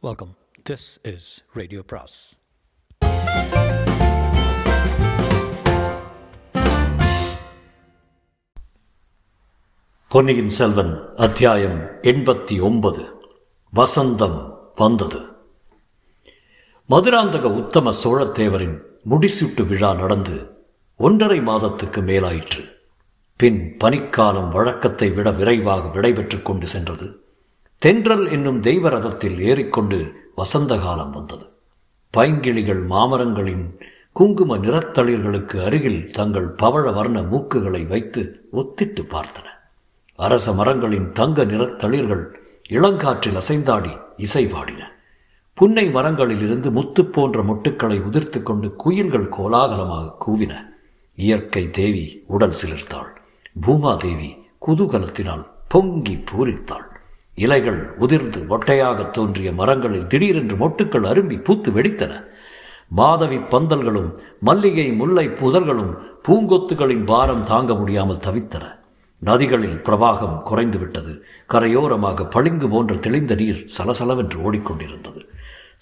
Welcome this is radio பிராஸ் பொன்னியின் செல்வன் அத்தியாயம் எண்பத்தி ஒன்பது வசந்தம் வந்தது. மதுராந்தக உத்தம சோழத்தேவரின் முடிசூட்டு விழா நடந்து ஒன்றரை மாதத்துக்கு மேலாயிற்று. பின் பனிக்காலம் வழக்கத்தை விட விரைவாக விடைபெற்றுக் கொண்டு சென்றது. தென்றல் என்னும் தெய்வ ரதத்தில் ஏறிக்கொண்டு வசந்த காலம் வந்தது. பைங்கிளிகள் மாமரங்களின் குங்கும நிறத்தளிர்களுக்கு அருகில் தங்கள் பவழ வர்ண மூக்குகளை வைத்து ஒத்திட்டு பார்த்தன. அரச மரங்களின் தங்க நிறத்தளிர்கள் இளங்காற்றில் அசைந்தாடி இசை பாடின புன்னை மரங்களிலிருந்து முத்து போன்ற மொட்டுக்களை உதிர்த்து கொண்டு குயில்கள் கோலாகலமாக கூவின. இயற்கை தேவி உடல் சிலிர்த்தாள். பூமாதேவி குதூகலத்தினால் பொங்கி பூரித்தாள். இலைகள் உதிர்ந்து மொட்டையாக தோன்றிய மரங்களில் திடீரென்று மொட்டுக்கள் அரும்பி பூத்து வெடித்தன. மாதவி பந்தல்களும் மல்லிகை முல்லை புதர்களும் பூங்கொத்துகளின் பாரம் தாங்க முடியாமல் தவித்தன. நதிகளில் பிரவாகம் குறைந்துவிட்டது. கரையோரமாக பளிங்கு போன்ற தெளிந்த நீர் சலசலவென்று ஓடிக்கொண்டிருந்தது.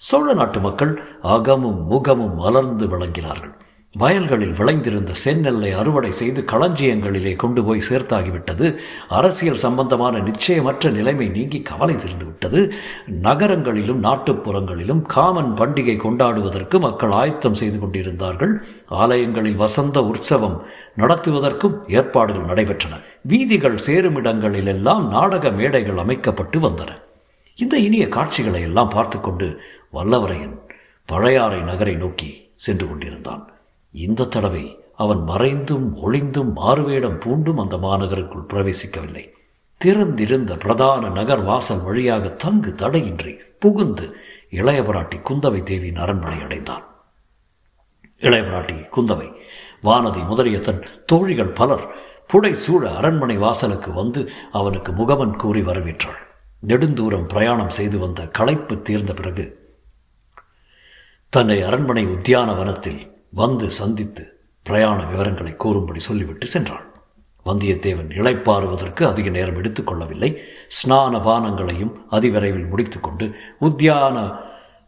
சோழ நாட்டு மக்கள் அகமும் முகமும் மலர்ந்து விளங்கினார்கள். வயல்களில் விளைந்திருந்த செந்நெல்லை அறுவடை செய்து களஞ்சியங்களிலே கொண்டு போய் சேர்த்தாகிவிட்டது. அரசியல் சம்பந்தமான நிச்சயமற்ற நிலைமை நீங்கி கவலை விட்டது நகரங்களிலும் நாட்டுப்புறங்களிலும் காமன் பண்டிகை கொண்டாடுவதற்கு மக்கள் ஆயத்தம் செய்து கொண்டிருந்தார்கள். ஆலயங்களில் வசந்த உற்சவம் நடத்துவதற்கும் ஏற்பாடுகள் நடைபெற்றன. வீதிகள் சேருமிடங்களிலெல்லாம் நாடக மேடைகள் அமைக்கப்பட்டு வந்தன. இந்த இனிய காட்சிகளை எல்லாம் பார்த்து கொண்டு வல்லவரையன் பழையாறை நகரை நோக்கி சென்று கொண்டிருந்தான். இந்த தடவை அவன் மறைந்தும் ஒளிந்தும் மாறுவேடம் பூண்டும் அந்த மாநகருக்குள் பிரவேசிக்கவில்லை. திறந்திருந்த பிரதான நகர் வாசல் வழியாக தங்கு தடையின்றி புகுந்து இளையபராட்டி குந்தவை தேவியின் அரண்மனை அடைந்தான். இளையபராட்டி குந்தவை வானதி முதலிய தன் தோழிகள் பலர் புடை சூழ அரண்மனை வாசலுக்கு வந்து அவனுக்கு முகமன் கூறி வரவேற்றாள். நெடுந்தூரம் பிரயாணம் செய்து வந்த களைப்பு தீர்ந்த பிறகு தன்னை அரண்மனை உத்தியான வனத்தில் வந்து சந்தித்து பிரயாண விவரங்களை கூறும்படி சொல்லிவிட்டு சென்றாள். வந்தியத்தேவன் இழைப்பாறுவதற்கு அதிக நேரம் எடுத்துக்கொள்ளவில்லை ஸ்நான பானங்களையும் அதிவிரைவில் முடித்துக்கொண்டு உத்தியான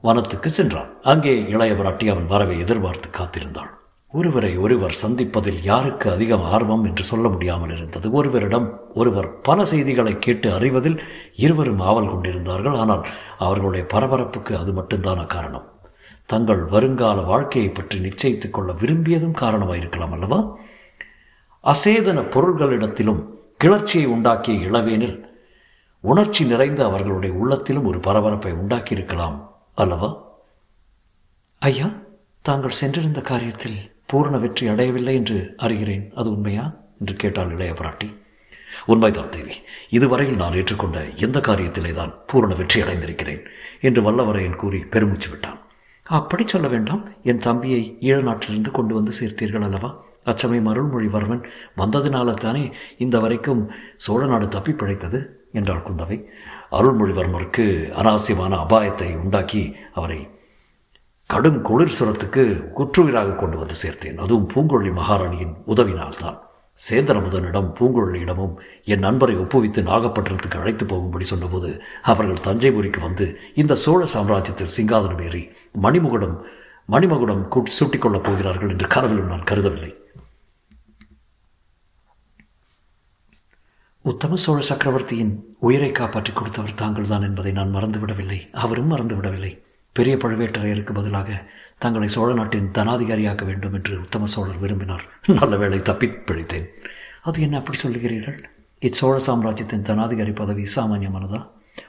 வனத்துக்கு சென்றான். அங்கே இளையவராட்டி அவன் வரவை எதிர்பார்த்து காத்திருந்தாள். ஒருவரை ஒருவர் சந்திப்பதில் யாருக்கு அதிகம் ஆர்வம் என்று சொல்ல முடியாமல் இருந்தது. ஒருவரிடம் ஒருவர் பல செய்திகளை கேட்டு அறிவதில் இருவரும் ஆவல் கொண்டிருந்தார்கள். ஆனால் அவர்களுடைய பரபரப்புக்கு அது மட்டும்தான காரணம். தங்கள் வருங்கால வாழ்க்கையை பற்றி நிச்சயித்துக் கொள்ள விரும்பியதும் காரணமாயிருக்கலாம் அல்லவா? அசேதன பொருள்களிடத்திலும் கிளர்ச்சியை உண்டாக்கிய இளவேனில் உணர்ச்சி நிறைந்த அவர்களுடைய உள்ளத்திலும் ஒரு பரபரப்பை உண்டாக்கியிருக்கலாம் அல்லவா? ஐயா தாங்கள் சென்றிருந்த காரியத்தில் பூர்ண வெற்றி அடையவில்லை என்று அறிகிறேன். அது உண்மையா? என்று கேட்டாள் இளைய பிராட்டி. உண்மைதான் தேவி. இதுவரையில் நான் ஏற்றுக்கொண்ட எந்த காரியத்திலே தான் பூரண வெற்றி அடைந்திருக்கிறேன் என்று வல்லவரையன் கூறி பெருமூச்சு விட்டான். அப்படி சொல்ல வேண்டாம். என் தம்பியை ஈழ நாட்டிலிருந்து கொண்டு வந்து சேர்த்தீர்கள் அல்லவா? அச்சமயம் அருள்மொழிவர்மன் வந்ததினால தானே இந்த வரைக்கும் சோழ நாடு தப்பி பிழைத்தது? என்றாள் குந்தவை. அருள்மொழிவர்மருக்கு அனாவசியமான அபாயத்தை உண்டாக்கி அவரை கடும் குளிர் சுரத்துக்கு குற்றுயிராக கொண்டு வந்து சேர்த்தேன். அதுவும் பூங்கொழி மகாராணியின் உதவினால்தான். சேந்தரமுதனிடம் பூங்குழலியிடமும் என் நண்பரை ஒப்புவித்து நாகப்பட்டினத்துக்கு அழைத்து போகும்படி சொன்னபோது அவர்கள் தஞ்சைபுரிக்கு வந்து இந்த சோழ சாம்ராஜ்யத்தில் சிங்காதனம் ஏறி மணிமுகுடம் மணிமகுடம் சுட்டிக் கொள்ளப் போகிறார்கள் என்று கனவிலும் நான் கருதவில்லை. உத்தம சோழ சக்கரவர்த்தியின் உயிரை காப்பாற்றிக் கொடுத்தவர் தாங்கள் தான் என்பதை நான் மறந்துவிடவில்லை. அவரும் மறந்துவிடவில்லை. பெரிய பழுவேட்டரையருக்கு பதிலாக தங்களை சோழ நாட்டின் தனாதிகாரியாக்க வேண்டும் என்று உத்தம சோழர் விரும்பினார். நல்ல வேளை தப்பி பிழைத்தேன். அது என்ன அப்படி சொல்லுகிறீர்கள்? இச்சோழ சாம்ராஜ்யத்தின் தனாதிகாரி பதவி சாமானியமானதா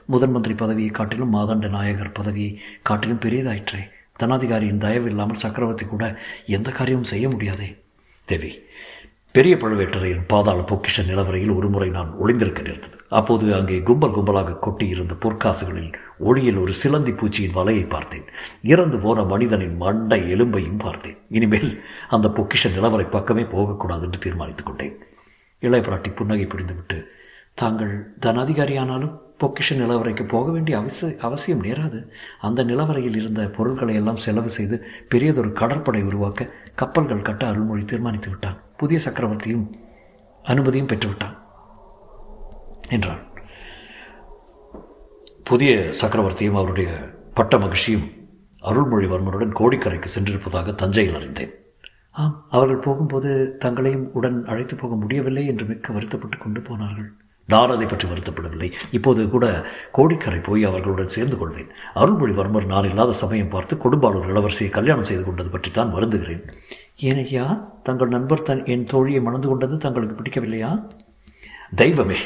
முதன் மந்திரி பதவியை காட்டிலும் மாதண்ட நாயகர் பதவியை காட்டிலும் பெரியதாயிற்றே தனாதிகாரியின் தயவு இல்லாமல் சக்கரவர்த்தி கூட எந்த காரியமும் செய்ய முடியாதே. தேவி பெரிய பழுவேட்டரையின் பாதாள பொக்கிஷ நிலவரையில் ஒருமுறை நான் ஒளிந்திருக்க நேர்ந்தது. அப்போது அங்கே கும்பல் கும்பலாக கொட்டியிருந்த பொற்காசுகளில் ஒளியில் ஒரு சிலந்தி பூச்சியின் வலையை பார்த்தேன். இறந்து போன மனிதனின் மண்டை எலும்பையும் பார்த்தேன். இனிமேல் அந்த பொக்கிஷ நிலவரை பக்கமே போகக்கூடாது என்று தீர்மானித்துக் கொண்டேன். இளையபிராட்டி புன்னகை புரிந்துவிட்டு தாங்கள் தனாதிகாரியானாலும் பொக்கிஷ நிலவரைக்கு போக வேண்டிய அவசிய அவசியம் நேராது. அந்த நிலவரையில் இருந்த பொருட்களை எல்லாம் செலவு செய்து பெரியதொரு கடற்படை உருவாக்க கப்பல்கள் கட்ட அருள்மொழி தீர்மானித்து விட்டான் புதிய சக்கரவர்த்தியும் அனுமதியும் பெற்றுவிட்டான் என்றான். புதிய சக்கரவர்த்தியும் அவருடைய பட்ட மகிழ்ச்சியும் அருள்மொழிவர்மனுடன் கோடிக்கரைக்கு சென்றிருப்பதாக தஞ்சையில் அறிந்தேன். ஆம் அவர்கள் போகும்போது தங்களையும் உடன் அழைத்து போக முடியவில்லை என்று மிக்க வருத்தப்பட்டு கொண்டு போனார்கள். நான் அதை பற்றி வருத்தப்படவில்லை. இப்போது கூட கோடிக்கரை போய் அவர்களுடன் சேர்ந்து கொள்வேன் அருள்மொழிவர்மர் நான் இல்லாத சமயம் பார்த்து கொடும்பாளூர் இளவரசியை கல்யாணம் செய்து கொண்டது பற்றி தான் வருந்துகிறேன். ஏனையா தங்கள் நண்பர் தன் என் தோழியை மணந்து கொண்டது தங்களுக்கு பிடிக்கவில்லையா? தெய்வமே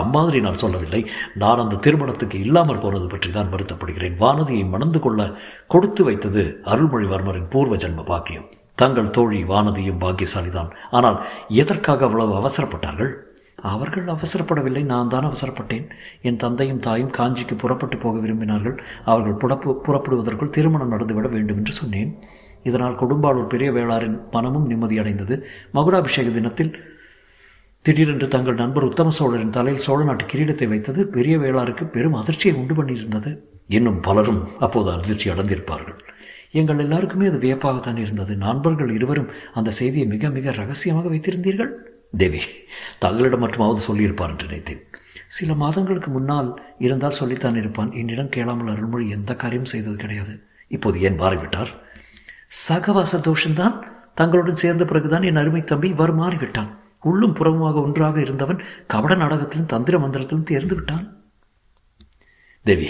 அம்மாதிரி நான் சொல்லவில்லை. நான் அந்த திருமணத்துக்கு இல்லாமல் போனது பற்றி தான் வருத்தப்படுகிறேன். வானதியை மணந்து கொள்ள கொடுத்து வைத்தது அருள்மொழிவர்மரின் பூர்வ ஜென்ம பாக்கியம். தங்கள் தோழி வானதியும் பாக்கியசாலிதான். ஆனால் எதற்காக அவ்வளவு அவசரப்பட்டார்கள்? அவர்கள் அவசரப்படவில்லை நான் தான் அவசரப்பட்டேன். என் தந்தையும் தாயும் காஞ்சிக்கு புறப்பட்டு போக விரும்பினார்கள். அவர்கள் புறப்பு புறப்படுவதற்குள் திருமணம் நடந்துவிட வேண்டும் என்று சொன்னேன். இதனால் கொடும்பாளூர் பெரிய வேளாரின் மனமும் நிம்மதியடைந்தது. மகுடாபிஷேக தினத்தில் திடீரென்று தங்கள் நண்பர் உத்தம சோழரின் தலையில் சோழ நாட்டு கிரீடத்தை வைத்தது பெரிய வேளாருக்கு பெரும் அதிர்ச்சியை உண்டு பண்ணியிருந்தது. இன்னும் பலரும் அப்போது அதிர்ச்சி அடைந்திருப்பார்கள். எங்கள் எல்லாருக்குமே அது வியப்பாகத்தான் இருந்தது. நண்பர்கள் இருவரும் அந்த செய்தியை மிக மிக ரகசியமாக வைத்திருந்தீர்கள். தேவி தங்களிடம் மட்டுமாவது சொல்லியிருப்பார் என்று நினைத்தேன். சில மாதங்களுக்கு முன்னால் இருந்தால் சொல்லித்தான் இருப்பான். என்னிடம் கேளாமல் அருள்மொழி எந்த காரியம் செய்தது கிடையாது. இப்போது ஏன் மாறிவிட்டார்? சகவாச தோஷந்தான் தங்களுடன் சேர்ந்த பிறகுதான் என் அருமை தம்பி இவ்வாறு மாறிவிட்டான். உள்ளும் புறமுமாக ஒன்றாக இருந்தவன் கபட நாடகத்திலும் தந்திர மந்திரத்திலும் தேர்ந்து விட்டான். தேவி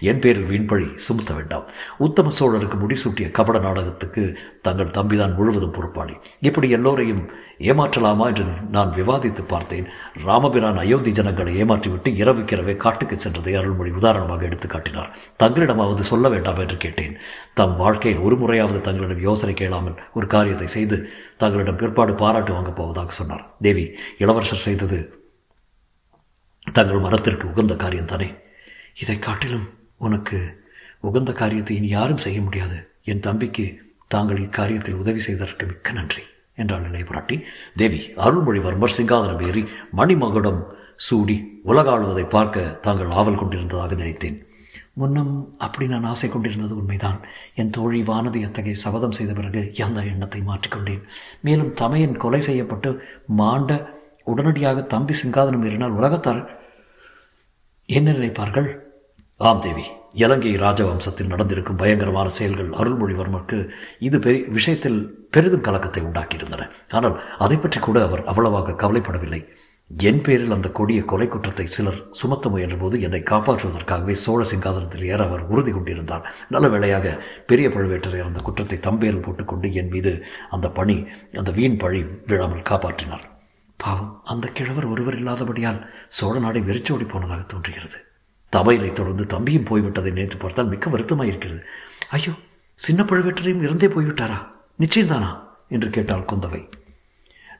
என் பேரில் வீண்பழி சுமத்த வேண்டாம். உத்தம சோழருக்கு முடிசூட்டிய கபட நாடகத்துக்கு தங்கள் தம்பிதான் முழுவதும் பொறுப்பாளி. இப்படி எல்லோரையும் ஏமாற்றலாமா என்று நான் விவாதித்து பார்த்தேன். ராமபிரான் அயோத்தி ஜனங்களை ஏமாற்றிவிட்டு இரவுக்கிரவே காட்டுக்கு சென்றதை அருள்மொழி உதாரணமாக எடுத்து காட்டினார். தங்களிடமாவது சொல்ல வேண்டாம் என்று கேட்டேன். தம் வாழ்க்கையில் ஒரு முறையாவது தங்களிடம் யோசனை கேளாமல் ஒரு காரியத்தை செய்து தங்களிடம் பிற்பாடு பாராட்டு வாங்கப் போவதாக சொன்னார். தேவி இளவரசர் செய்தது தங்கள் மனத்திற்கு உகந்த காரியம் தானே இதை காட்டிலும் உனக்கு உகந்த காரியத்தை இனி யாரும் செய்ய முடியாது. என் தம்பிக்கு தாங்கள் இக்காரியத்தில் உதவி செய்ததற்கு மிக்க நன்றி என்றாள் இளையபுராட்டி தேவி அருள்மொழிவர்மர் சிங்காதனம் ஏறி மணிமகுடம் சூடி உலகாளுவதை பார்க்க தாங்கள் ஆவல் கொண்டிருந்ததாக நினைத்தேன். முன்னம் அப்படி நான் ஆசை கொண்டிருந்தது உண்மைதான். என் தோழி வானதி அத்தகைய சபதம் செய்த பிறகு அந்த எண்ணத்தை மாற்றிக்கொண்டேன் மேலும் தமையன் கொலை செய்யப்பட்டு மாண்ட உடனடியாக தம்பி சிங்காதனம் ஏறினால் உலகத்தார் என்ன நினைப்பார்கள்? ஆம் தேவி இலங்கை ராஜவம்சத்தில் நடந்திருக்கும் பயங்கரமான செயல்கள் அருள்மொழிவர்மருக்கு இது பெரிய விஷயத்தில் பெரிதும் கலக்கத்தை உண்டாக்கியிருந்தன. ஆனால் அதை பற்றி கூட அவர் அவ்வளவாக கவலைப்படவில்லை. என் பேரில் அந்த கொடிய கொலை குற்றத்தை சிலர் சுமத்த முயன்றபோது என்னை காப்பாற்றுவதற்காகவே சோழ சிங்காதனத்தில் ஏற அவர் உறுதி கொண்டிருந்தார். நல்ல வேளையாக பெரிய பழுவேட்டரையர் அந்த குற்றத்தை தம்பேரில் போட்டுக்கொண்டு என் மீது அந்த பணி அந்த வீண் பழி விழாமல் காப்பாற்றினார். பாவம் அந்த கிழவர் ஒருவர் இல்லாதபடியால் சோழ நாடை வெறிச்சோடி போனதாக தோன்றுகிறது. தமையனை தொடர்ந்து தம்பியும் போய்விட்டதை நினைத்து பார்த்தால் மிக்க வருத்தமாக இருக்கிறது ஐயோ சின்ன பழுவேட்டரையும் இறந்தே போய்விட்டாரா? நிச்சயம்தானா? என்று கேட்டாள் குந்தவை.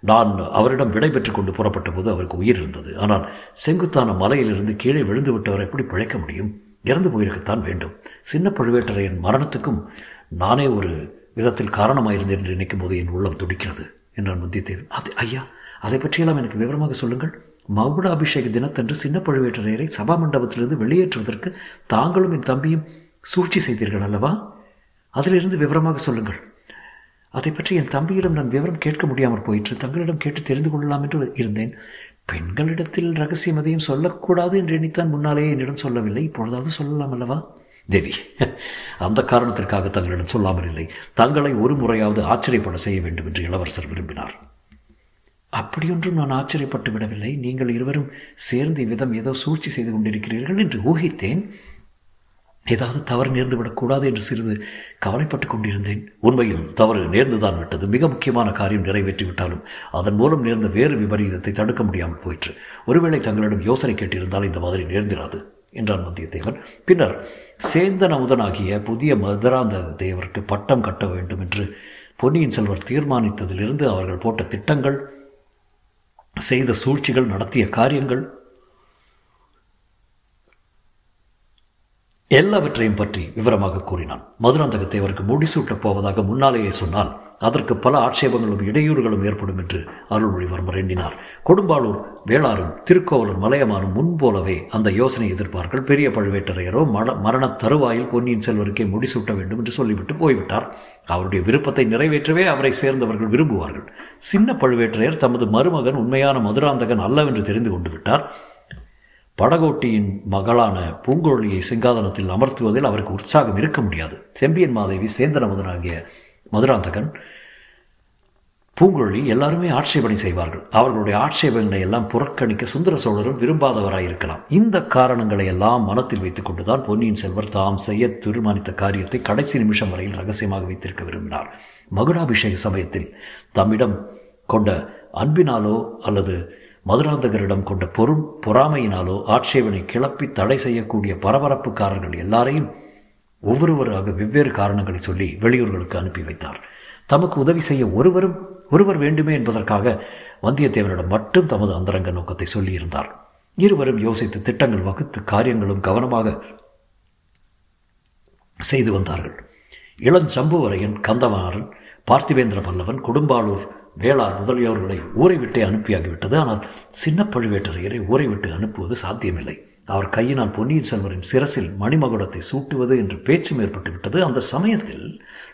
நான் அவரிடம் விடைபெற்றுக் கொண்டு புறப்பட்ட போது அவருக்கு உயிர் இருந்தது. ஆனால் செங்குத்தான மலையிலிருந்து கீழே விழுந்து விட்டவர் எப்படி பிழைக்க முடியும்? இறந்து போயிருக்கத்தான் வேண்டும். சின்ன பழுவேட்டரையின் மரணத்துக்கும் நானே ஒரு விதத்தில் காரணமாயிருந்தேன் என்று நினைக்கும் போது என் உள்ளம் துடிக்கிறது என்றான் வந்தியத்தேவன் அது ஐயா அதை பற்றியெல்லாம் எனக்கு விவரமாக சொல்லுங்கள். மகுட அபிஷேக தினத்தன்று சின்ன பழுவேட்டரையரை சபா மண்டபத்திலிருந்து வெளியேற்றுவதற்கு தாங்களும் என் தம்பியும் சூழ்ச்சி செய்தீர்கள் அல்லவா? அதிலிருந்து விவரமாக சொல்லுங்கள். அதை பற்றி என் தம்பியிடம் நான் விவரம் கேட்க முடியாமல் போயிற்று. தங்களிடம் கேட்டு தெரிந்து கொள்ளலாம் என்று இருந்தேன். பெண்களிடத்தில் ரகசியம் எதையும் சொல்லக்கூடாது என்று எண்ணித்தான் முன்னாலேயே என்னிடம் சொல்லவில்லை. இப்பொழுதாவது சொல்லலாம் அல்லவா? தேவி அந்த காரணத்திற்காக தங்களிடம் சொல்லாமல் இல்லை தங்களை ஒரு முறையாவது ஆச்சரியப்பட செய்ய வேண்டும் என்று இளவரசர் விரும்பினார். அப்படியொன்றும் நான் ஆச்சரியப்பட்டு விடவில்லை. நீங்கள் இருவரும் சேர்ந்து இவ்விதம் ஏதோ சூழ்ச்சி செய்து கொண்டிருக்கிறீர்கள் என்று ஊகித்தேன். ஏதாவது தவறு நேர்ந்து விடக்கூடாது என்று சிறிது கவலைப்பட்டு கொண்டிருந்தேன். உண்மையில் தவறு நேர்ந்துதான் விட்டது. மிக முக்கியமான காரியம் நிறைவேற்றிவிட்டாலும் அதன் மூலம் நேர்ந்த வேறு விபரீதத்தை தடுக்க முடியாமல் போயிற்று. ஒருவேளை தங்களிடம் யோசனை கேட்டிருந்தால் இந்த மாதிரி நேர்ந்திராது என்றான் வந்தியத்தேவன் பின்னர் சேந்தன் அமுதனாகிய புதிய மதுராந்த தேவருக்கு பட்டம் கட்ட வேண்டும் என்று பொன்னியின் செல்வர் தீர்மானித்ததிலிருந்து அவர்கள் போட்ட திட்டங்கள் செய்த சூழ்ச்சிகள் நடத்திய காரியங்கள் எல்லாவற்றையும் பற்றி விவரமாக கூறினான். மதுராந்தகத்தை அவருக்கு முடிசூட்டப் போவதாக முன்னாலேயே சொன்னால் அதற்கு பல ஆட்சேபங்களும் இடையூறுகளும் ஏற்படும் என்று அருள்மொழிவர்மர் எண்ணினார். கொடும்பாளூர் வேளாரும் திருக்கோவலூர் மலையமானும் முன்போலவே அந்த யோசனை எதிர்ப்பார்கள். பெரிய பழுவேட்டரையரோ மர மரண தருவாயில் பொன்னியின் செல்வருக்கே முடிசூட்ட வேண்டும் என்று சொல்லிவிட்டு போய்விட்டார். அவருடைய விருப்பத்தை நிறைவேற்றவே அவரை சேர்ந்தவர்கள் விரும்புவார்கள். சின்ன பழுவேட்டரையர் தமது மருமகன் உண்மையான மதுராந்தகன் அல்லவென்று தெரிந்து கொண்டு விட்டார். படகோட்டியின் மகளான பூங்குழலியை சிங்காதனத்தில் அமர்த்துவதில் அவருக்கு உற்சாகம் இருக்க முடியாது. செம்பியன் மாதேவி சேந்தனமுதனாகிய மதுராந்தகன் பூங்குழலி எல்லாருமே ஆட்சேபனை செய்வார்கள். அவர்களுடைய ஆட்சேபங்களை எல்லாம் புறக்கணிக்க சுந்தர சோழரும் விரும்பாதவராயிருக்கலாம் இந்த காரணங்களை எல்லாம் மனத்தில் வைத்துக் கொண்டுதான் பொன்னியின் செல்வர் தாம் செய்ய தீர்மானித்த காரியத்தை கடைசி நிமிஷம் வரையில் ரகசியமாக வைத்திருக்க விரும்பினார். மகுடாபிஷேக சமயத்தில் தம்மிடம் கொண்ட அன்பினாலோ அல்லது மதுராந்தகரிடம் கொண்ட பொறும் பொறாமையினாலோ ஆட்சேபனை கிளப்பி தடை செய்யக்கூடிய பரபரப்புக்காரர்கள் எல்லாரையும் ஒவ்வொருவராக வெவ்வேறு காரணங்களை சொல்லி வெளியூர்களுக்கு அனுப்பி வைத்தார். தமக்கு உதவி செய்ய ஒருவரும் ஒருவர் வேண்டுமே என்பதற்காக வந்தியத்தேவனிடம் மட்டும் தமது அந்தரங்க நோக்கத்தை சொல்லியிருந்தார். இருவரும் யோசித்து திட்டங்கள் வகுத்து காரியங்களும் கவனமாக செய்து வந்தார்கள். இளஞ்சம்புவரையன் கந்தமாறன் பார்த்திவேந்திர பல்லவன் குடும்பாளூர் வேளார் முதலியவர்களை ஊரை விட்டே அனுப்பியாகிவிட்டது. ஆனால் சின்ன பழுவேட்டரையரை ஊரை விட்டு அனுப்புவது சாத்தியமில்லை. அவர் கையினால் பொன்னியின் செல்வரின் சிரசில் மணிமகுடத்தை சூட்டுவது என்று பேச்சும் ஏற்பட்டு விட்டது. அந்த சமயத்தில்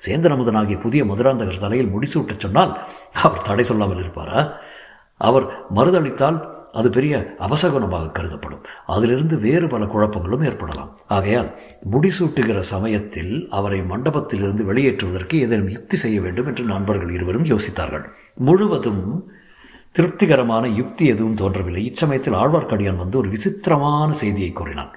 சேந்தனமுதனாகிய புதிய மதுராந்தகர் தலையில் முடிசூட்டச் சொன்னால் அவர் தடை சொல்லாமல் இருப்பாரா? அவர் மறுதளித்தால் அது பெரிய அவசகுணமாக கருதப்படும். அதிலிருந்து வேறு பல குழப்பங்களும் ஏற்படலாம். ஆகையால் முடிசூட்டுகிற சமயத்தில் அவரை மண்டபத்திலிருந்து வெளியேற்றுவதற்கு ஏதேனும் யுக்தி செய்ய வேண்டும் என்று நண்பர்கள் இருவரும் யோசித்தார்கள். முழுவதும் திருப்திகரமான யுக்தி எதுவும் தோன்றவில்லை. இச்சமயத்தில் ஆழ்வார்க்கடியான் வந்து ஒரு விசித்திரமான செய்தியை கூறினான்.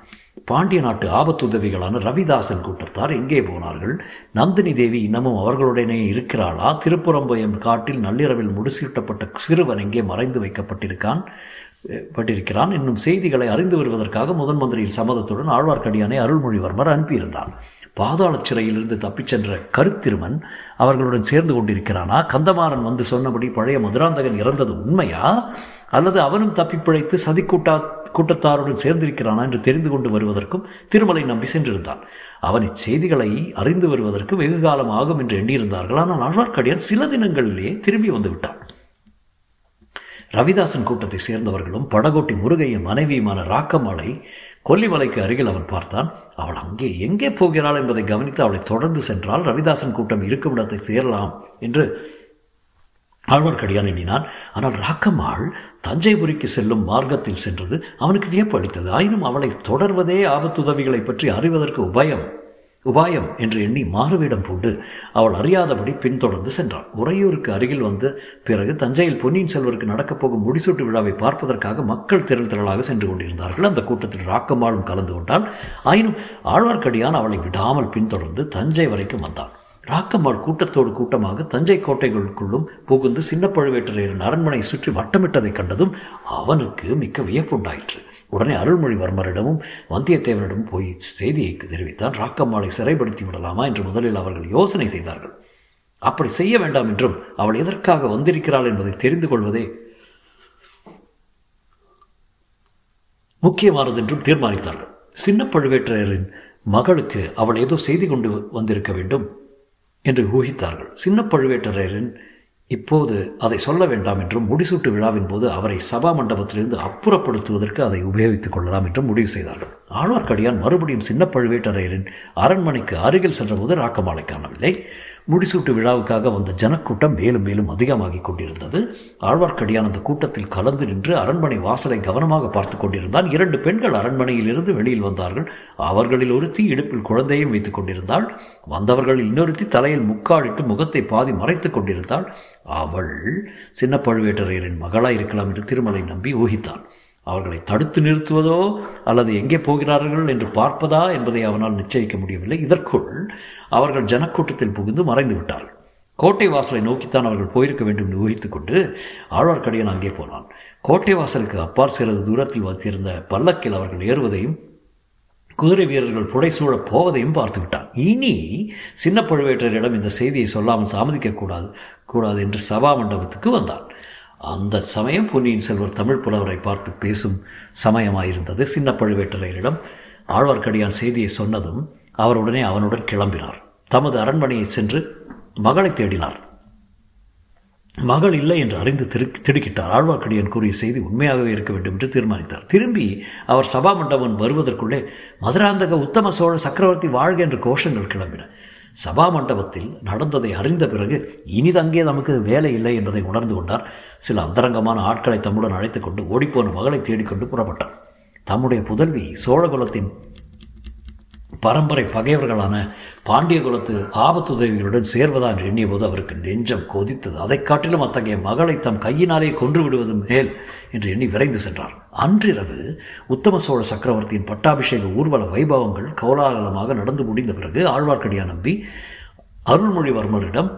பாண்டிய நாட்டு ஆபத்துதவிகளான ரவிதாசன் கூட்டத்தார் எங்கே போனார்கள்? நந்தினி தேவி இன்னமும் அவர்களுடனே இருக்கிறாளா? திருப்புறம்பயம் காட்டில் நள்ளிரவில் முடிசூட்டப்பட்ட சிறுவன் எங்கே மறைந்து வைக்கப்பட்டிருக்கான்? பட்டிருக்கிறான். என்னும் செய்திகளை அறிந்து வருவதற்காக முதன் மந்திரியின் சம்மதத்துடன் ஆழ்வார்க்கடியானை அருள்மொழிவர்மர் அனுப்பியிருந்தான் பாதாள சிறையிலிருந்து தப்பிச் சென்ற கருத்திருமன் அவர்களுடன் சேர்ந்து கொண்டிருக்கிறானா? கந்தமாறன் வந்து சொன்னபடி பழைய மதுராந்தகன் இறந்தது உண்மையா? அல்லது அவனும் தப்பி பிழைத்து சதி கூட்டா கூட்டத்தாருடன் சேர்ந்திருக்கிறானா என்று தெரிந்து கொண்டு வருவதற்கும் திருமலை நம்பி சென்றிருந்தான். அவன் இச்செய்திகளை அறிந்து வருவதற்கு வெகு காலம் ஆகும் என்று எண்ணியிருந்தார்கள். ஆனால் ஆழ்வார்க்கடியான் சில தினங்களிலேயே திரும்பி வந்து விட்டான் ரவிதாசன் கூட்டத்தை சேர்ந்தவர்களும் படகோட்டி முருகையின் மனைவியுமான ராக்கமாலை கொல்லிமலைக்கு அருகில் அவன் பார்த்தான். அவள் அங்கே எங்கே போகிறாள் என்பதை கவனித்து அவளை தொடர்ந்து சென்றால் ரவிதாசன் கூட்டம் இருக்கும் இடத்தை சேரலாம் என்று ஆழ்வார்க்கடியான் எண்ணினான். ஆனால் ராக்கம்மாள் தஞ்சைபுரிக்கு செல்லும் மார்க்கத்தில் சென்றது. அவனுக்கு வியப்பு அளித்தது. ஆயினும் அவளை தொடர்வதே ஆபத்துதவிகளை பற்றி அறிவதற்கு உபயம். உபாயம் என்று எண்ணி மாறுவேடம் பூண்டு அவள் அறியாதபடி பின்தொடர்ந்து சென்றாள். உறையூருக்கு அருகில் வந்த பிறகு தஞ்சையில் பொன்னியின் செல்வருக்கு நடக்கப் போகும் முடிசூட்டு விழாவை பார்ப்பதற்காக மக்கள் திரள் திரளாக சென்று கொண்டிருந்தார்கள். அந்த கூட்டத்தில் ராக்கம்மாளும் கலந்து கொண்டால் ஆயினும் ஆழ்வார்க்கடியான் அவளை விடாமல் பின்தொடர்ந்து தஞ்சை வரைக்கும் வந்தான். ராக்கம்மாள் கூட்டத்தோடு கூட்டமாக தஞ்சை கோட்டைகளுக்குள்ளும் புகுந்து சின்ன பழுவேட்டரையரின் அரண்மனை சுற்றி வட்டமிட்டதைக் கண்டதும் அவனுக்கு மிக்க வியப்புண்டாயிற்று. உடனே அருள்மொழிவர்மரிடமும் வந்தியத்தேவனிடமும் போய் செய்தியை தெரிவித்தான். ராக்கம்மாளை சிறைப்படுத்தி விடலாமா என்று முதலில் அவர்கள் யோசனை செய்தார்கள். அப்படி செய்ய வேண்டாம் என்றும் அவள் எதற்காக வந்திருக்கிறாள் என்பதை தெரிந்து கொள்வதே முக்கியமானது என்றும் தீர்மானித்தார்கள். சின்ன பழுவேற்றையரின் மகளுக்கு அவள் ஏதோ செய்தி கொண்டு வந்திருக்க வேண்டும் என்று ஊகித்தார்கள். சின்ன பழுவேட்டரையரின் இப்போது அதை சொல்ல வேண்டாம் என்றும் முடிசூட்டு விழாவின் போது அவரை சபா மண்டபத்திலிருந்து அப்புறப்படுத்துவதற்கு அதை உபயோகித்துக் கொள்ளலாம் என்றும் முடிவு செய்தார்கள். ஆழ்வார்க்கடியான் மறுபடியும் சின்ன பழுவேட்டரையரின் அரண்மனைக்கு அருகில் சென்றபோது ராக்கமாலை காணவில்லை. முடிசூட்டு விழாவுக்காக வந்த ஜனக்கூட்டம் மேலும் மேலும் அதிகமாகிக் கொண்டிருந்தது. ஆழ்வார்க்கடியான் அந்த கூட்டத்தில் கலந்து நின்று அரண்மனை வாசலை கவனமாக பார்த்து கொண்டிருந்தான். இரண்டு பெண்கள் அரண்மனையில் இருந்து வெளியில் வந்தார்கள். அவர்களில் ஒருத்தி இடுப்பில் குழந்தையும் வைத்துக் கொண்டிருந்தாள். வந்தவர்களில் இன்னொருத்தி தலையில் முக்காடிட்டு முகத்தை பாதி மறைத்துக் கொண்டிருந்தாள். அவள் சின்ன பழுவேட்டரையரின் மகளாய் இருக்கலாம் என்று திருமலை நம்பி ஊகித்தான். அவர்களை தடுத்து நிறுத்துவதோ அல்லது எங்கே போகிறார்கள் என்று பார்ப்பதா என்பதை அவனால் நிச்சயிக்க முடியவில்லை. இதற்குள் அவர்கள் ஜனக்கூட்டத்தில் புகுந்து மறைந்து விட்டார்கள் கோட்டை வாசலை நோக்கித்தான் அவர்கள் போயிருக்க வேண்டும் என்று ஊகித்துக் கொண்டு ஆழ்வார்க்கடியான் அங்கே போனான். கோட்டை வாசலுக்கு அப்பால் சிறிது தூரத்தில் வைத்திருந்த பல்லக்கில் அவர்கள் ஏறுவதையும் குதிரை வீரர்கள் புடைசூழப் போவதையும் பார்த்து விட்டான் இனி சின்ன பழுவேட்டரிடம் இந்த செய்தியை சொல்லாமல் தாமதிக்கக்கூடாது கூடாது என்று சபா மண்டபத்துக்கு வந்தான். அந்த சமயம் பொன்னியின் செல்வர் தமிழ் புலவரை பார்த்து பேசும் சமயமாயிருந்தது. சின்ன பழுவேட்டரையரிடம் ஆழ்வார்க்கடியான் செய்தியை சொன்னதும் அவர் உடனே அவனுடன் கிளம்பினார். தமது அரண்மனையை சென்று மகளை தேடினார். மகள் இல்லை என்று அறிந்து திரு திடுக்கிட்டார். ஆழ்வார்க்கடியான் கூறிய செய்தி உண்மையாகவே இருக்க வேண்டும் என்று தீர்மானித்தார். திரும்பி அவர் சபா மண்டபம் வருவதற்குள்ளே மதுராந்தக உத்தம சோழ சக்கரவர்த்தி வாழ்க என்ற கோஷங்கள் கிளம்பின. சபா மண்டபத்தில் நடந்ததை அறிந்த பிறகு இனிதங்கே நமக்கு வேலை இல்லை என்பதை உணர்ந்து கொண்டார். சில அந்தரங்கமான ஆட்களை தம்முடன் அழைத்துக்கொண்டு ஓடிப்போன மகளை தேடிக்கொண்டு புறப்பட்டார். தம்முடைய புதல்வி சோழகுலத்தின் பரம்பரை பகைவர்களான பாண்டிய குலத்து ஆபத்துதவிகளுடன் சேர்வதா என்று எண்ணிய போது அவருக்கு நெஞ்சம் கொதித்தது. அதைக் காட்டிலும் அத்தகைய மகளை தம் கையினாலே கொன்று விடுவது மேல் என்று எண்ணி விரைந்து சென்றார். அன்றிரவு உத்தம சோழ சக்கரவர்த்தியின் பட்டாபிஷேக ஊர்வல வைபவங்கள் கோலாகலமாக நடந்து முடிந்த பிறகு ஆழ்வார்க்கடியா நம்பி அருள்மொழிவர்மரிடம்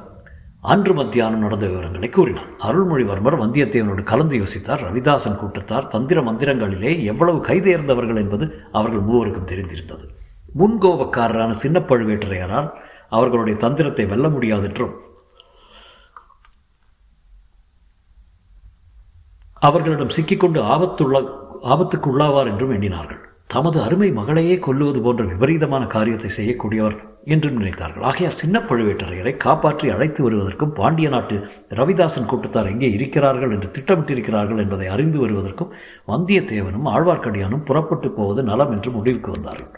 அன்று மத்தியானம் நடந்த விவரங்களை கூறினார். அருள்மொழிவர்மர் வந்தியத்தேவனோடு கலந்து யோசித்தார். ரவிதாசன் கூட்டத்தார் தந்திர மந்திரங்களிலே எவ்வளவு கைதேர்ந்தவர்கள் என்பது அவர்கள் மூவருக்கும் தெரிந்திருந்தது. முன்கோபக்காரரான சின்ன பழுவேட்டரையரால் அவர்களுடைய தந்திரத்தை வெல்ல முடியாதென்றும் அவர்களிடம் சிக்கிக்கொண்டு ஆபத்துள்ள ஆபத்துக்கு உள்ளாவார் என்றும் எண்ணினார்கள். தமது அருமை மகளையே கொல்லுவது போன்ற விபரீதமான காரியத்தை செய்யக்கூடியவர் என்றும் நினைத்தார்கள். ஆகையார் சின்ன பழுவேட்டரையரை காப்பாற்றி அழைத்து வருவதற்கும் பாண்டிய நாட்டு ரவிதாசன் கூட்டத்தார் எங்கே இருக்கிறார்கள் என்று திட்டமிட்டிருக்கிறார்கள் என்பதை அறிந்து வருவதற்கும் வந்தியத்தேவனும் ஆழ்வார்க்கடியானும் புறப்பட்டு போவது நலம் என்று முடிவுக்கு வந்தார்கள்.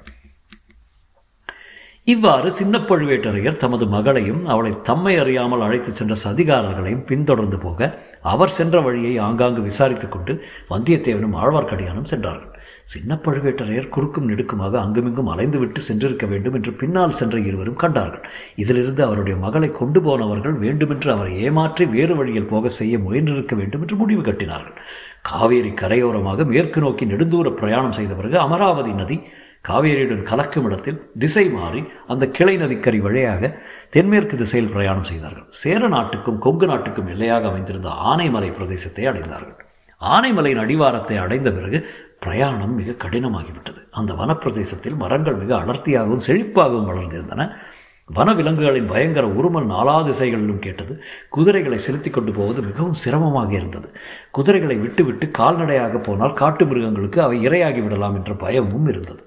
இவ்வாறு சின்ன பழுவேட்டரையர் தமது மகளையும் அவளை தம்மை அறியாமல் அழைத்துச் சென்ற சதிகாரர்களையும் பின்தொடர்ந்து போக அவர் சென்ற வழியை ஆங்காங்கு விசாரித்துக் கொண்டு வந்தியத்தேவனும் ஆழ்வார்க்கடியானும் சென்றார்கள். சின்ன பழுவேட்டரையர் குறுக்கும் நெடுக்குமாக அங்குமிங்கும் அலைந்துவிட்டு சென்றிருக்க வேண்டும் என்று பின்னால் சென்ற இருவரும் கண்டார்கள். இதிலிருந்து அவருடைய மகளை கொண்டு போனவர்கள் வேண்டுமென்று அவரை ஏமாற்றி வேறு வழியில் போக செய்ய முயன்றிருக்க வேண்டும் என்று முடிவு கட்டினார்கள். காவேரி கரையோரமாக மேற்கு நோக்கி நெடுந்தூர பிரயாணம் செய்த பிறகு அமராவதி நதி காவேரியுடன் கலக்கும் இடத்தில் திசை மாறி அந்த கிளை நதிக்கரை வழியாக தென்மேற்கு திசையில் பிரயாணம் செய்தார்கள். சேர நாட்டுக்கும் கொங்கு நாட்டுக்கும் எல்லையாக அமைந்திருந்த ஆனைமலை பிரதேசத்தை அடைந்தார்கள். ஆனைமலையின் அடிவாரத்தை அடைந்த பிறகு பிரயாணம் மிக கடினமாகிவிட்டது. அந்த வனப்பிரதேசத்தில் மரங்கள் மிக அடர்த்தியாகவும் செழிப்பாகவும் வளர்ந்திருந்தன. வனவிலங்குகளின் பயங்கர உருமல் நாலா திசைகளிலும் கேட்டது. குதிரைகளை செலுத்தி கொண்டு போவது மிகவும் சிரமமாக இருந்தது. குதிரைகளை விட்டுவிட்டு கால்நடையாக போனால் காட்டு மிருகங்களுக்கு அவை இரையாகி விடலாம் என்ற பயமும் இருந்தது.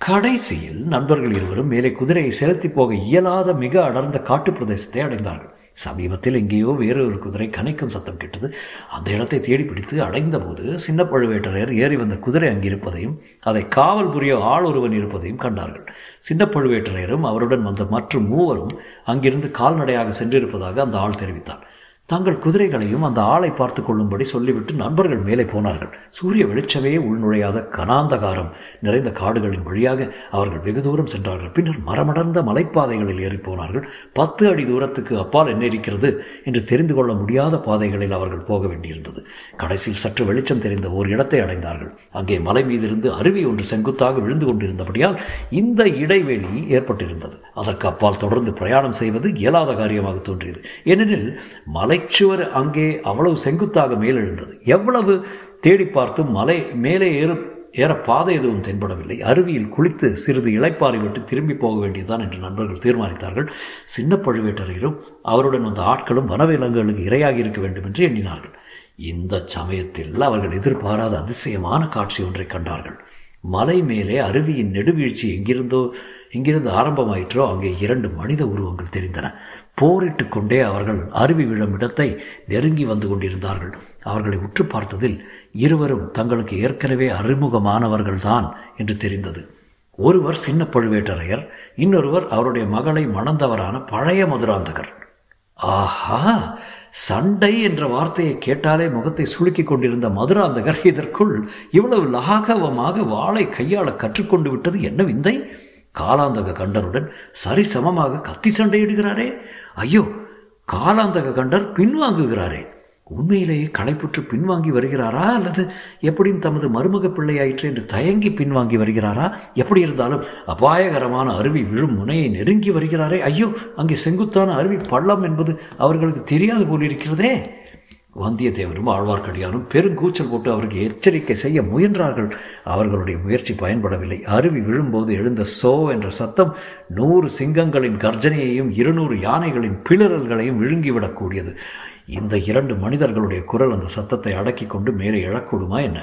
கடைசியில் நண்பர்கள் இருவரும் மேலே குதிரையை செலுத்தி போக இயலாத மிக அடர்ந்த காட்டு பிரதேசத்தை அடைந்தார்கள். சமீபத்தில் எங்கேயோ வேறு ஒரு குதிரை கனைக்கும் சத்தம் கேட்டது. அந்த இடத்தை தேடி பிடித்து அடைந்தபோது சின்ன பழுவேட்டரையர் ஏறி வந்த குதிரை அங்கிருப்பதையும் அதை காவல் புரிய ஆள் ஒருவன் இருப்பதையும் கண்டார்கள். சின்ன பழுவேட்டரையரும் அவருடன் வந்த மற்றும் மூவரும் அங்கிருந்து கால்நடையாக சென்றிருப்பதாக அந்த ஆள் தெரிவித்தார். தங்கள் குதிரைகளையும் அந்த ஆளை பார்த்து கொள்ளும்படி சொல்லிவிட்டு நண்பர்கள் மேலே போனார்கள். சூரிய வெளிச்சமே உள்நுழையாத கனாந்தகாரம் நிறைந்த காடுகளின் வழியாக அவர்கள் வெகு தூரம் சென்றார்கள். பின்னர் மரமடர்ந்த மலைப்பாதைகளில் ஏறி போனார்கள். பத்து அடி தூரத்துக்கு அப்பால் என்ன இருக்கிறது என்று தெரிந்து கொள்ள முடியாத பாதைகளில் அவர்கள் போக வேண்டியிருந்தது. கடைசியில் சற்று வெளிச்சம் தெரிந்த ஓர் இடத்தை அடைந்தார்கள். அங்கே மலை மீதிருந்து அருவி ஒன்று செங்குத்தாக விழுந்து கொண்டிருந்தபடியால் இந்த இடைவெளி ஏற்பட்டிருந்தது. அதற்கு அப்பால் தொடர்ந்து பிரயாணம் செய்வது இயலாத காரியமாக தோன்றியது. ஏனெனில் மலை மலைச்சுவர் அங்கே அவ்வளவு செங்குத்தாக மேலெழுந்தது. எவ்வளவு தேடி பார்த்தும் மலை மேலே ஏற ஏற பாதை எதுவும் தென்படவில்லை. அருவியில் குளித்து சிறிது இளைப்பாறை விட்டு திரும்பி போக வேண்டியதுதான் என்று நண்பர்கள் தீர்மானித்தார்கள். சின்ன பழுவேட்டரையரும் அவருடன் வந்த ஆட்களும் வனவிலங்குகளுக்கு இரையாகி இருக்க வேண்டும் என்று எண்ணினார்கள். இந்த சமயத்தில் அவர்கள் எதிர்பாராத அதிசயமான காட்சி ஒன்றை கண்டார்கள். மலை மேலே அருவியின் நெடுவீழ்ச்சி எங்கிருந்தோ எங்கிருந்து ஆரம்பமாயிற்றோ அங்கே இரண்டு மனித உருவங்கள் தெரிந்தன. போரிட்டு கொண்டே அவர்கள் அருவி விழும் இடத்தை நெருங்கி வந்து கொண்டிருந்தார்கள். அவர்களை உற்று பார்த்ததில் இருவரும் தங்களுக்கு ஏற்கனவே அறிமுகமானவர்கள்தான் என்று தெரிந்தது. ஒருவர் சின்ன பழுவேட்டரையர் இன்னொருவர் அவருடைய மகளை மணந்தவரான பழைய மதுராந்தகர். ஆஹா! சண்டை என்ற வார்த்தையை கேட்டாலே முகத்தை சுளுக்கி கொண்டிருந்த மதுராந்தகர் இதற்குள் இவ்வளவு லாகவமாக வாளை கையாள கற்றுக்கொண்டு விட்டது என்ன விந்தை? காலாந்தக கண்டருடன் சரிசமமாக கத்தி சண்டையிடுகிறாரே. ஐயோ காலாந்தக கண்டர் பின்வாங்குகிறாரே. உண்மையிலேயே களைப்புற்று பின்வாங்கி வருகிறாரா அல்லது எப்படியும் தமது மருமக பிள்ளையாயிற்று என்று தயங்கி பின்வாங்கி வருகிறாரா? எப்படி இருந்தாலும் அபாயகரமான அருவி விழும் முனையை நெருங்கி வருகிறாரே. ஐயோ அங்கே செங்குத்தான அருவி பள்ளம் என்பது அவர்களுக்கு தெரியாது போலிருக்கிறதே. வந்தியத்தேவரும் ஆழ்வார்க்கடியாரும் பெருங்கூச்சல் போட்டு அவருக்கு எச்சரிக்கை செய்ய முயன்றார்கள். அவர்களுடைய முயற்சி பயன்படவில்லை. அருவி விழும்போது எழுந்த சோ என்ற சத்தம் நூறு சிங்கங்களின் கர்ஜனையையும் இருநூறு யானைகளின் பிளறல்களையும் விழுங்கிவிடக்கூடியது. இந்த இரண்டு மனிதர்களுடைய குரல் அந்த சத்தத்தை அடக்கி கொண்டு மேலே எழக்கூடுமா என்ன?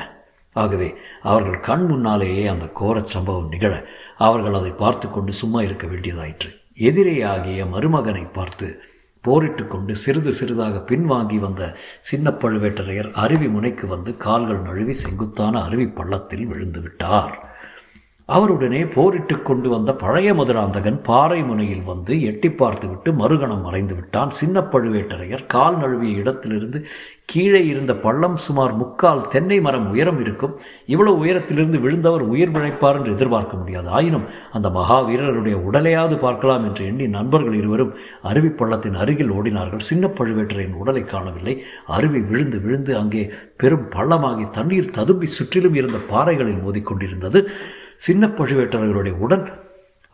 ஆகவே அவர்கள் கண் முன்னாலேயே அந்த கோரச் சம்பவம் நிகழ அவர்கள் அதை பார்த்து கொண்டு சும்மா இருக்க வேண்டியதாயிற்று. எதிரே ஆகிய மருமகனை பார்த்து போரிட்டு கொண்டு சிறிது சிறிதாக பின்வாங்கி வந்த சின்ன பழுவேட்டரையர் அருவி முனைக்கு வந்து கால்கள் நழுவி செங்குத்தான அருவி பள்ளத்தில் விழுந்து விட்டார். அவருடனே போரிட்டு கொண்டு வந்த பழைய மதுராந்தகன் பாறை முனையில் வந்து எட்டி பார்த்துவிட்டு மறுகணம் மறைந்து விட்டான். சின்ன பழுவேட்டரையர் கால் நழுவிய இடத்திலிருந்து கீழே இருந்த பள்ளம் சுமார் முக்கால் தென்னை மரம் உயரம் இருக்கும். இவ்வளவு உயரத்திலிருந்து விழுந்தவர் உயிர் பிழைப்பார் என்று எதிர்பார்க்க முடியாது. ஆயினும் அந்த மகாவீரருடைய உடலையாவது பார்க்கலாம் என்று எண்ணி நண்பர்கள் இருவரும் அருவி பள்ளத்தின் அருகில் ஓடினார்கள். சின்ன பழுவேட்டரையின் உடலை காணவில்லை. அருவி விழுந்து விழுந்து அங்கே பெரும் பள்ளமாகி தண்ணீர் ததும்பி சுற்றிலும் இருந்த பாறைகளில் மோதிக்கொண்டிருந்தது சின்ன பழுவேட்டரர்களுடைய உடல்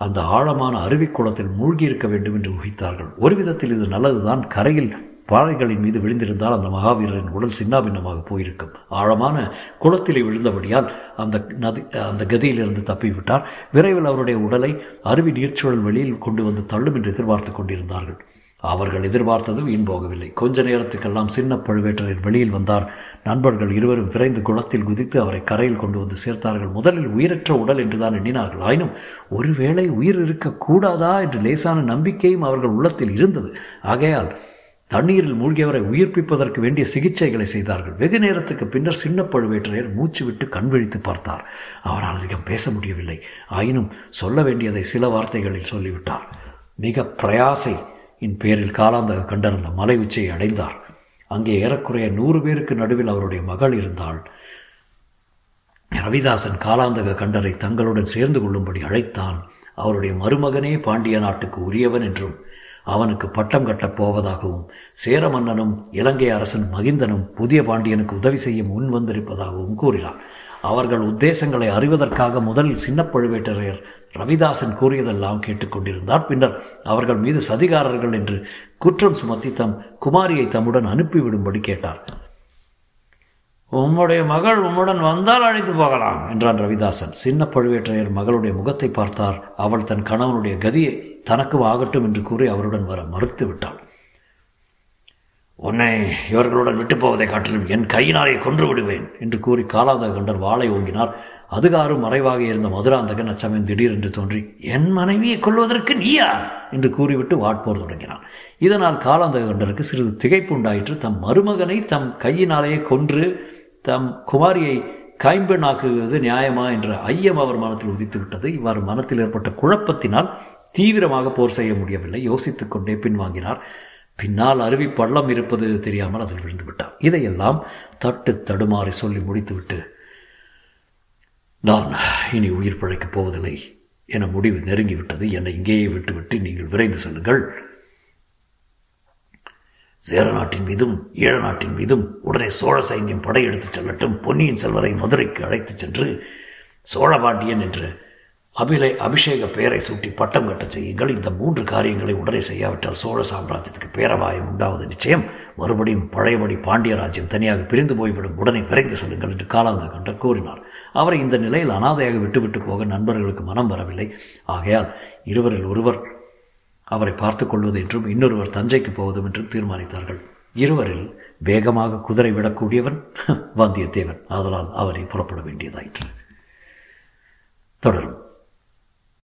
அந்த ஆழமான அருவிக்குளத்தில் மூழ்கி இருக்க வேண்டும் என்று ஊகித்தார்கள். ஒரு விதத்தில் இது நல்லதுதான். கரையில் பாறைகளின் மீது விழுந்திருந்தால் அந்த மகாவீரரின் உடல் சின்னாபின்னமாக போயிருக்கும். ஆழமான குளத்திலே விழுந்தபடியால் அந்த நதி அந்த கதியிலிருந்து தப்பிவிட்டார். விரைவில் அவருடைய உடலை அருவி நீர்ச்சூழல் வெளியில் கொண்டு வந்து தள்ளும் என்று எதிர்பார்த்து கொண்டிருந்தார்கள். அவர்கள் எதிர்பார்த்ததும் வீண் போகவில்லை. கொஞ்ச நேரத்துக்கெல்லாம் சின்ன பழுவேட்டரையர் வெளியில் வந்தார். நண்பர்கள் இருவரும் விரைந்து குளத்தில் குதித்து அவரை கரையில் கொண்டு வந்து சேர்த்தார்கள். முதலில் உயிரற்ற உடல் என்றுதான் எண்ணினார்கள். ஆயினும் ஒருவேளை உயிர் இருக்கக்கூடாதா என்று லேசான நம்பிக்கையும் அவர்கள் உள்ளத்தில் இருந்தது. ஆகையால் தண்ணீரில் மூழ்கியவரை உயிர்ப்பிப்பதற்கு வேண்டிய சிகிச்சைகளை செய்தார்கள். வெகு நேரத்துக்கு பின்னர் சின்ன பழுவேட்டரையர் மூச்சு விட்டு கண் விழித்து பார்த்தார். அவரால் அதிகம் பேச முடியவில்லை. ஆயினும் சொல்ல வேண்டியதை சில வார்த்தைகளில் சொல்லிவிட்டார். மிக பிரயாசை இன் பேரில் காலாந்தக கண்டர் அந்த மலை உச்சியை அடைந்தார். அங்கே ஏறக்குறைய நூறு பேருக்கு நடுவில் அவருடைய மகள் இருந்தாள். ரவிதாசன் காலாந்தக கண்டரை தங்களுடன் சேர்ந்து கொள்ளும்படி அழைத்தான். அவருடைய மருமகனே பாண்டிய நாட்டுக்கு உரியவன் என்றும் அவனுக்கு பட்டம் கட்டப் போவதாகவும் சேர மன்னனும் இலங்கை அரசன் மகிந்தனும் புதிய பாண்டியனுக்கு உதவி செய்ய முன் வந்திருப்பதாகவும் கூறினார் அவர்கள் உத்தேசங்களை அறிவதற்காக முதலில் சின்ன பழுவேட்டரையர் ரவிதாசன் கூறியதெல்லாம் கேட்டுக்கொண்டிருந்தார். பின்னர் அவர்கள் மீது சதிகாரர்கள் என்று குற்றம் சுமத்தி தம் குமாரியை தம்முடன் அனுப்பிவிடும்படி கேட்டார். உம்முடைய மகள் உம்முடன் வந்தால் அழைத்து போகலாம் என்றான் ரவிதாசன். சின்ன பழுவேற்றையர் மகளுடைய முகத்தை பார்த்தார். அவள் தன் கணவனுடைய கதியை தனக்கு ஆகட்டும் என்று கூறி அவருடன் வர மறுத்து விட்டாள் உன்னை இவர்களுடன் விட்டு போவதை காட்டிலும் என் கையினாலே கொன்று விடுவேன் என்று கூறி காலாந்தக கண்டர் வாளை ஓங்கினார். அதுகாரும் மறைவாக இருந்த மதுராந்தகன் அச்சமயம் திடீரென்று தோன்றி என் மனைவியை கொள்வதற்கு நீயா? என்று கூறிவிட்டு வாட்போர் தொடங்கினான். இதனால் காலாந்தக கண்டருக்கு சிறிது திகைப்பு உண்டாயிற்று தம் மருமகனை தம் கையினாலேயே கொன்று தம் குமாரியை கைம்பெண்ணாக்குவது நியாயமா என்ற ஐயம் அவர் மனத்தில் உதித்து விட்டது இவ்வாறு மனத்தில் ஏற்பட்ட குழப்பத்தினால் தீவிரமாக போர் செய்ய முடியவில்லை. யோசித்துக் கொண்டே பின்வாங்கினார். பின்னால் அருவி பள்ளம் இருப்பது தெரியாமல் அதில் விழுந்து விட்டார் இதையெல்லாம் தட்டு தடுமாறி சொல்லி முடித்துவிட்டு நான் இனி உயிர் பிழைக்கப் போவதில்லை என முடிவு நெருங்கிவிட்டது. என்னை இங்கேயே விட்டுவிட்டு நீங்கள் விரைந்து செல்லுங்கள். சேர நாட்டின் மீதும் ஈழ நாட்டின் மீதும் உடனே சோழ சைன்யம் படையெடுத்துச் செல்லட்டும். பொன்னியின் செல்வரை மதுரைக்கு அழைத்துச் சென்று சோழபாண்டியன் என்று அபிலை அபிஷேக பெயரை சூட்டி பட்டம் கட்டச் செய்யுங்கள். இந்த மூன்று காரியங்களை உடனே செய்யாவிட்டால் சோழ சாம்ராஜ்யத்துக்கு பேரபாயம் உண்டாவது நிச்சயம். மறுபடியும் பழையபடி பாண்டிய ராஜ்யம் தனியாக பிரிந்து போய்விடும். உடனே விரைந்து செல்லுங்கள் என்று காலாந்த கண்டர் கூறினார். அவரை இந்த நிலையில் அனாதையாக விட்டுவிட்டு போக நண்பர்களுக்கு மனம் வரவில்லை. ஆகையால் இருவரில் ஒருவர் அவரை பார்த்து கொள்வது என்றும் இன்னொருவர் தஞ்சைக்கு போவதும் என்றும் தீர்மானித்தார்கள். இருவரில் வேகமாக குதிரை விடக்கூடியவன் வந்தியத்தேவன். ஆதலால் அவரை புறப்பட வேண்டியதாயிற்று. தொடரும்.